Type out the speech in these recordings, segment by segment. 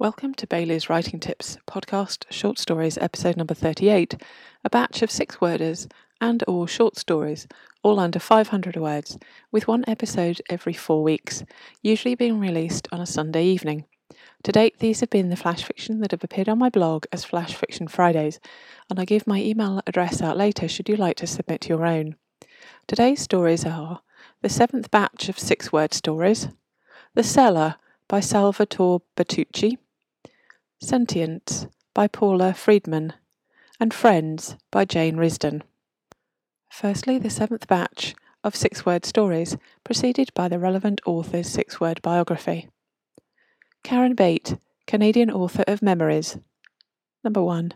Welcome to Bailey's Writing Tips podcast, short stories, episode number 38, a batch of six worders and or short stories, all under 500 words, with one episode every four weeks, usually being released on a Sunday evening. To date, these have been the flash fiction that have appeared on my blog as Flash Fiction Fridays, and I give my email address out later should you like to submit your own. Today's stories are the seventh batch of six word stories, The Cellar by Salvatore Buttaci, Sentience by Paula Friedman, and Friends by Jane Risdon. Firstly, the seventh batch of six word stories, preceded by the relevant author's six word biography. Karen Bate, Canadian author of Memories. Number one,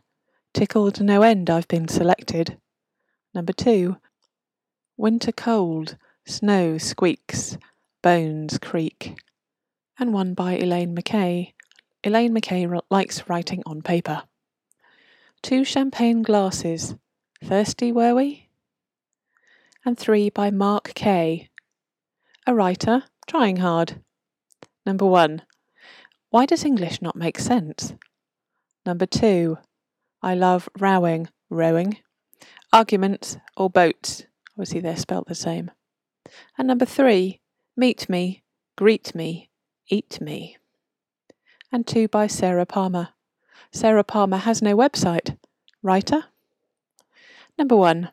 Tickled No End I've Been Selected. Number two, Winter Cold, Snow Squeaks, Bones Creak. And one by Elaine McKay, Elaine McKay likes writing on paper. Two champagne glasses. Thirsty, were we? And three by Mark Kay. A writer, trying hard. Number one. Why does English not make sense? Number two. I love rowing, rowing. Arguments or boats. Obviously, they're spelt the same. And number three. Meet me, greet me, eat me and two by Sarah Palmer. Sarah Palmer has no website. Writer? Number one.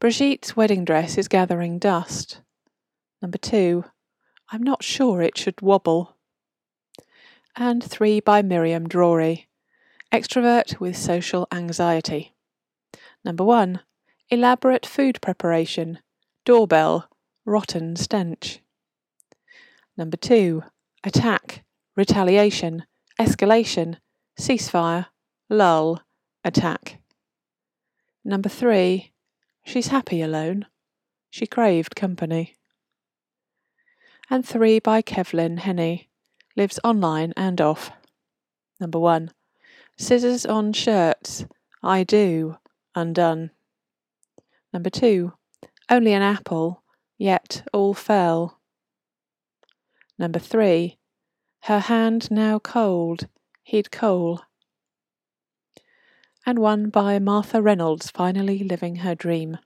Brigitte's wedding dress is gathering dust. Number two. I'm not sure it should wobble. And three by Miriam Drury. Extrovert with social anxiety. Number one. Elaborate food preparation. Doorbell. Rotten stench. Number two. Attack retaliation, escalation, ceasefire, lull, attack. Number three, she's happy alone. She craved company. And three by Kevlin Henney, lives online and off. Number one, scissors on shirts, I do, undone. Number two, only an apple, yet all fell. Number three, her hand now cold, he'd coal. And one by Martha Reynolds, finally living her dream.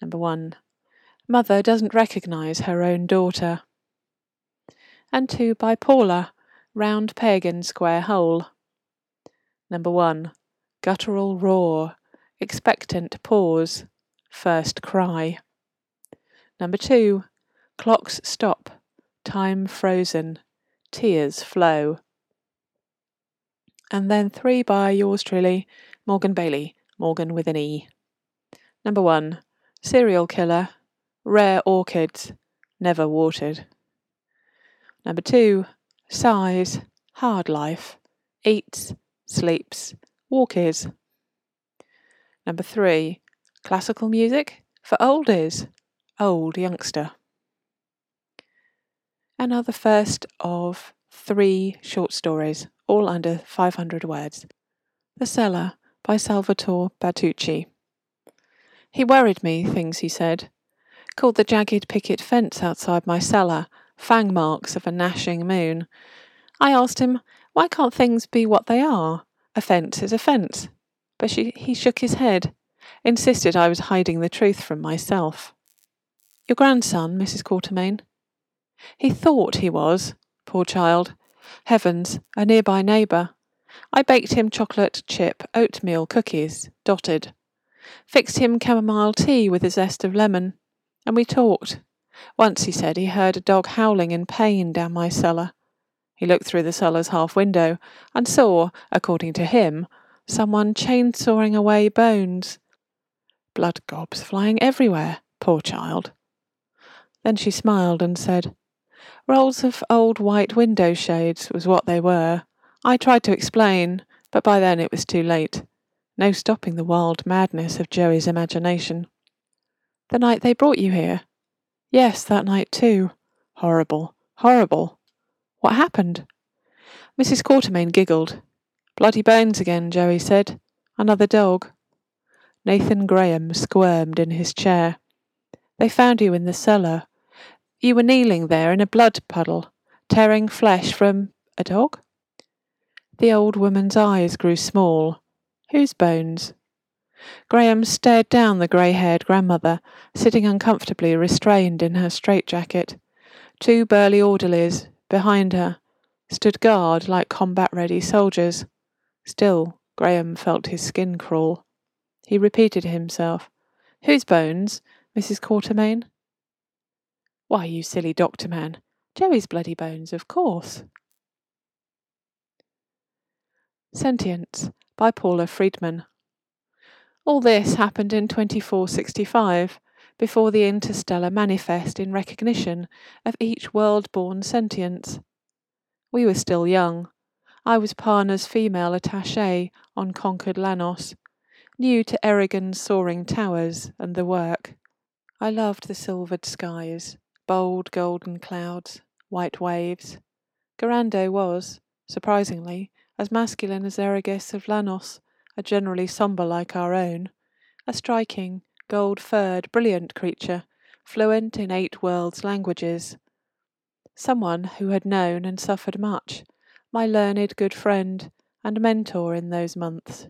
Number one, Mother doesn't recognize her own daughter. And two by Paula, Round Peg in Square Hole. Number one, Guttural roar, expectant pause, first cry. Number two, Clocks stop, time frozen, tears flow. And then three by yours truly, Morgen Bailey, Morgen with an E. Number one, serial killer, rare orchids, never watered. Number two, sighs, hard life, eats, sleeps, walkies. Number three, classical music for oldies, old youngster and are the first of three short stories, all under 500 words. The Cellar by Salvatore Buttaci. He worried me, things he said. Called the jagged picket fence outside my cellar fang marks of a gnashing moon. I asked him, why can't things be what they are? A fence is a fence. But she, he shook his head, insisted I was hiding the truth from myself. Your grandson, Mrs. Quatermain? He thought he was, poor child. Heavens, a nearby neighbour. I baked him chocolate chip oatmeal cookies, dotted. Fixed him chamomile tea with a zest of lemon. And we talked. Once he said he heard a dog howling in pain down my cellar. He looked through the cellar's half window and saw, according to him, someone chainsawing away bones. Blood gobs flying everywhere, poor child. Then she smiled and said, Rolls of old white window shades was what they were. I tried to explain, but by then it was too late. No stopping the wild madness of Joey's imagination. The night they brought you here? Yes, that night too. Horrible, horrible. What happened? Mrs. Quatermain giggled. Bloody bones again, Joey said. Another dog. Nathan Graham squirmed in his chair. They found you in the cellar. You were kneeling there in a blood puddle, tearing flesh from a dog? The old woman's eyes grew small. Whose bones? Graham stared down the grey haired grandmother, sitting uncomfortably restrained in her straitjacket. Two burly orderlies, behind her, stood guard like combat ready soldiers. Still, Graham felt his skin crawl. He repeated himself. Whose bones? Mrs. Quatermain? Why, you silly doctor man. Joey's bloody bones, of course. Sentience by Paula Friedman. All this happened in 2465, before the interstellar manifest in recognition of each world born sentience. We were still young. I was Parna's female attaché on conquered Lanos, new to Erigon's soaring towers and the work. I loved the silvered skies, bold golden clouds, white waves. Garando was, surprisingly, as masculine as Erigis of Lanos, a generally sombre like our own, a striking, gold furred, brilliant creature, fluent in eight worlds' languages. Someone who had known and suffered much, my learned good friend and mentor in those months.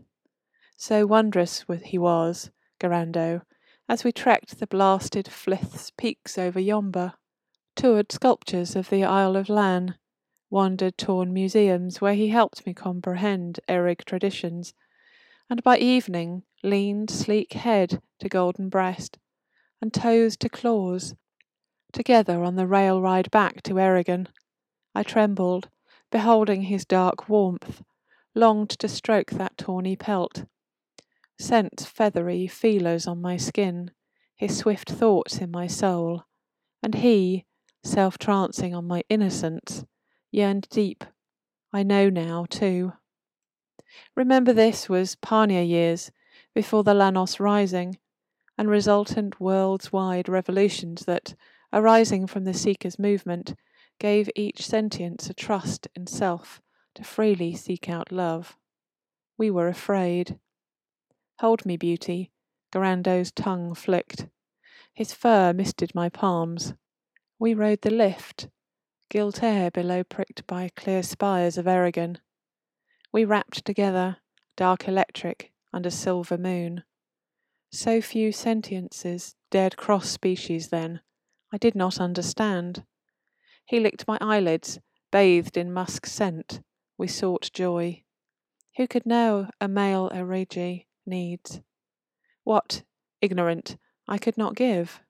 So wondrous he was, Garando, as we trekked the blasted Flith's peaks over Yomba, toured sculptures of the Isle of Lan, wandered torn museums where he helped me comprehend Erig traditions and by evening leaned sleek head to golden breast, and toes to claws, together on the rail ride back to Erigon. I trembled, beholding his dark warmth, longed to stroke that tawny pelt, sent feathery feelers on my skin, his swift thoughts in my soul, and he, self trancing on my innocence, yearned deep. I know now, too. Remember this was Parnia years, before the Lanos Rising, and resultant worlds wide revolutions that, arising from the Seekers' movement, gave each sentience a trust in self to freely seek out love. We were afraid. Hold me, beauty. Garando's tongue flicked. His fur misted my palms. We rode the lift, gilt air below pricked by clear spires of Erigon. We wrapped together, dark electric, under silver moon. So few sentiences dared cross species then. I did not understand. He licked my eyelids, bathed in musk scent. We sought joy. Who could know a male erigi needs? What, ignorant, I could not give.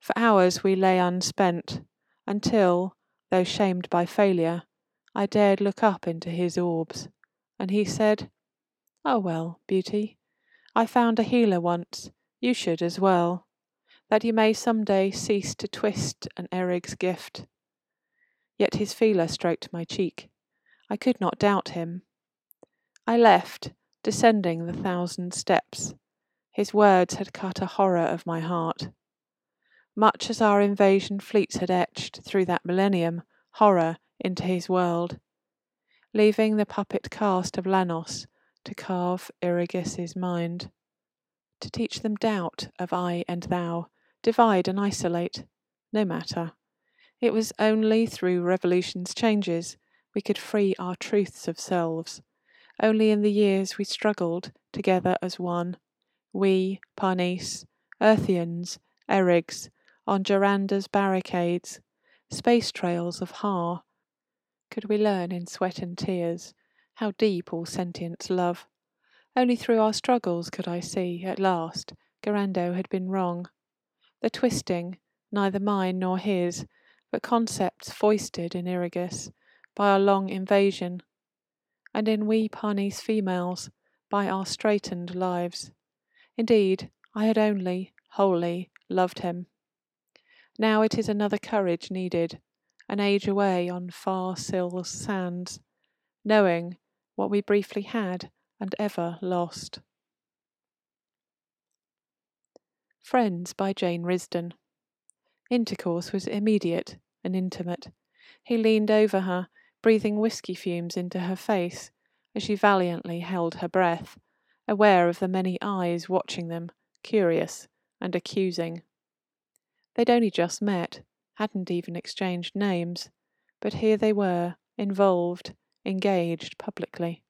For hours we lay unspent, until, though shamed by failure, I dared look up into his orbs and he said, Oh, well, Beauty, I found a healer once, you should as well, that you may some day cease to twist an Erig's gift. Yet his feeler stroked my cheek. I could not doubt him. I left, descending the thousand steps. His words had cut a horror of my heart. Much as our invasion fleets had etched through that millennium horror into his world, leaving the puppet cast of Lanos to carve Erigis's mind, to teach them doubt of I and thou, divide and isolate. No matter. It was only through revolution's changes we could free our truths of selves. Only in the years we struggled together as one, we, Parnese, Earthians, Erigs, on Joranda's barricades, space trails of Har, could we learn in sweat and tears how deep all sentience love. Only through our struggles could I see, at last, Garando had been wrong. The twisting, neither mine nor his, but concepts foisted in Erigis by our long invasion, and in we Parnes females by our straitened lives. Indeed, I had only, wholly, loved him. Now it is another courage needed an age away on far Syl's sands, knowing what we briefly had and ever lost. Friends by Jane Risdon. Intercourse was immediate and intimate. He leaned over her, breathing whisky fumes into her face as she valiantly held her breath, aware of the many eyes watching them, curious and accusing. They'd only just met, hadn't even exchanged names, but here they were, involved, engaged publicly.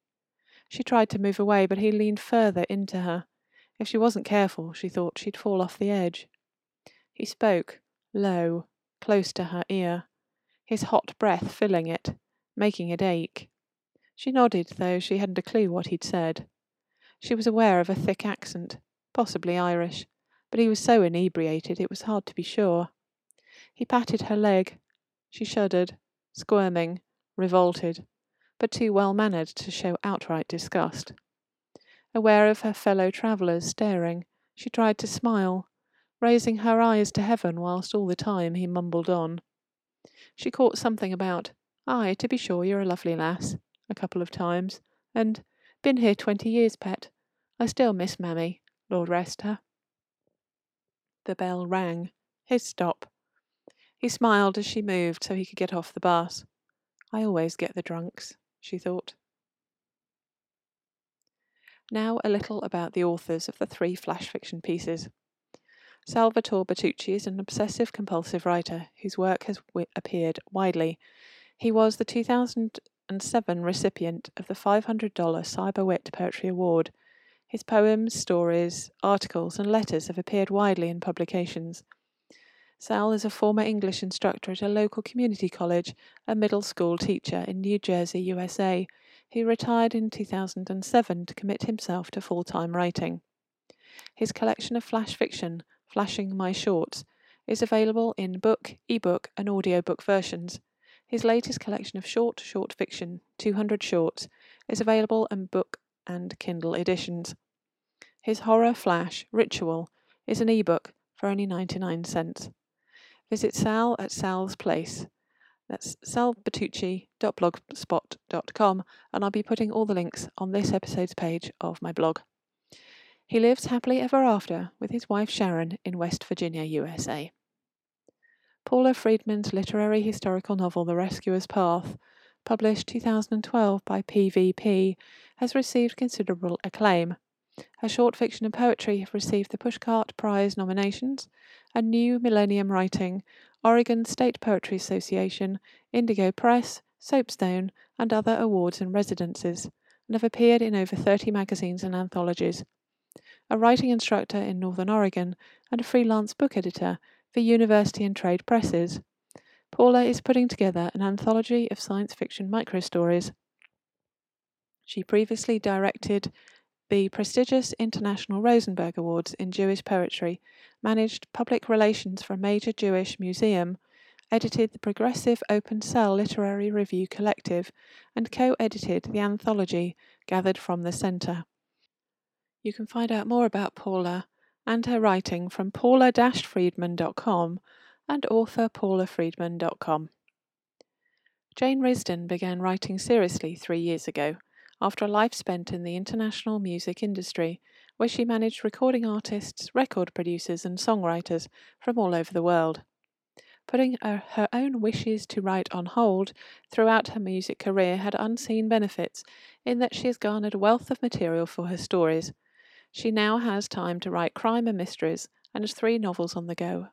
She tried to move away, but he leaned further into her. If she wasn't careful, she thought she'd fall off the edge. He spoke, low, close to her ear, his hot breath filling it, making it ache. She nodded, though she hadn't a clue what he'd said. She was aware of a thick accent, possibly Irish, but he was so inebriated it was hard to be sure. He patted her leg. She shuddered, squirming, revolted, but too well mannered to show outright disgust. Aware of her fellow travellers staring, she tried to smile, raising her eyes to heaven whilst all the time he mumbled on. She caught something about, Ay, to be sure, you're a lovely lass, a couple of times, and been here twenty years, pet. I still miss Mammy, Lord rest her. The bell rang. His stop. He smiled as she moved so he could get off the bus. I always get the drunks, she thought. Now a little about the authors of the three flash fiction pieces. Salvatore Buttaci is an obsessive compulsive writer whose work has appeared widely. He was the 2007 recipient of the $500 Cyberwit Poetry Award. His poems, stories, articles, and letters have appeared widely in publications. Sal is a former English instructor at a local community college, a middle school teacher in New Jersey, USA. He retired in 2007 to commit himself to full time writing. His collection of flash fiction, Flashing My Shorts, is available in book, ebook, and audiobook versions. His latest collection of short short fiction, 200 shorts, is available in book and Kindle editions. His horror flash, Ritual, is an ebook for only 99 cents. Visit Sal at Sal's Place. That's salbuttaci.blogspot.com, and I'll be putting all the links on this episode's page of my blog. He lives happily ever after with his wife Sharon in West Virginia, USA. Paula Friedman's literary historical novel The Rescuer's Path, published 2012 by PVP, has received considerable acclaim. Her short fiction and poetry have received the Pushcart Prize nominations, a New Millennium Writing, Oregon State Poetry Association, Indigo Press, Soapstone, and other awards and residencies, and have appeared in over 30 magazines and anthologies. A writing instructor in Northern Oregon and a freelance book editor for university and trade presses. Paula is putting together an anthology of science fiction micro stories. She previously directed the prestigious International Rosenberg Awards in Jewish Poetry, managed public relations for a major Jewish museum, edited the progressive Open Cell Literary Review Collective, and co edited the anthology gathered from the Centre. You can find out more about Paula and her writing from paula friedman.com and author paulafriedman.com. Jane Risdon began writing seriously three years ago after a life spent in the international music industry, where she managed recording artists, record producers, and songwriters from all over the world. Putting her, her own wishes to write on hold throughout her music career had unseen benefits in that she has garnered a wealth of material for her stories. She now has time to write crime and mysteries and has three novels on the go.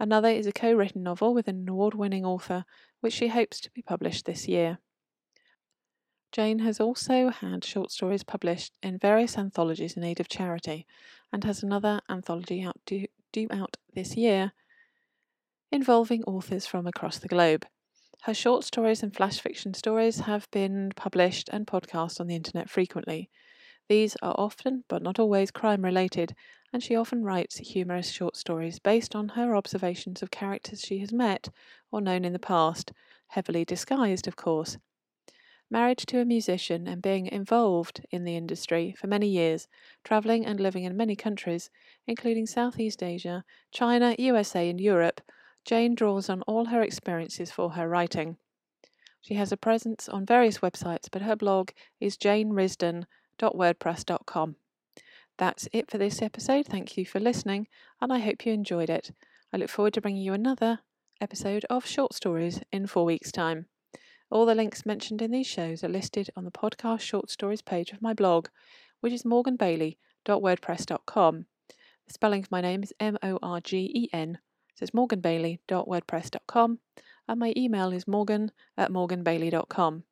Another is a co written novel with an award winning author, which she hopes to be published this year. Jane has also had short stories published in various anthologies in aid of charity and has another anthology out due, due out this year involving authors from across the globe. Her short stories and flash fiction stories have been published and podcast on the internet frequently. These are often, but not always, crime related, and she often writes humorous short stories based on her observations of characters she has met or known in the past, heavily disguised, of course. Married to a musician and being involved in the industry for many years, travelling and living in many countries, including Southeast Asia, China, USA, and Europe, Jane draws on all her experiences for her writing. She has a presence on various websites, but her blog is janerisdon.wordpress.com. That's it for this episode. Thank you for listening, and I hope you enjoyed it. I look forward to bringing you another episode of Short Stories in four weeks' time. All the links mentioned in these shows are listed on the podcast short stories page of my blog, which is morgenbailey.wordpress.com. The spelling of my name is M O R G E N, so it's morgenbailey.wordpress.com, and my email is morgen at morgenbailey.com.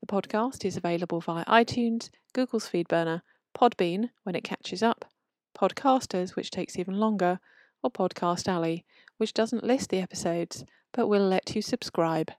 The podcast is available via iTunes, Google's Feedburner, Podbean when it catches up, Podcasters, which takes even longer, or Podcast Alley, which doesn't list the episodes but will let you subscribe.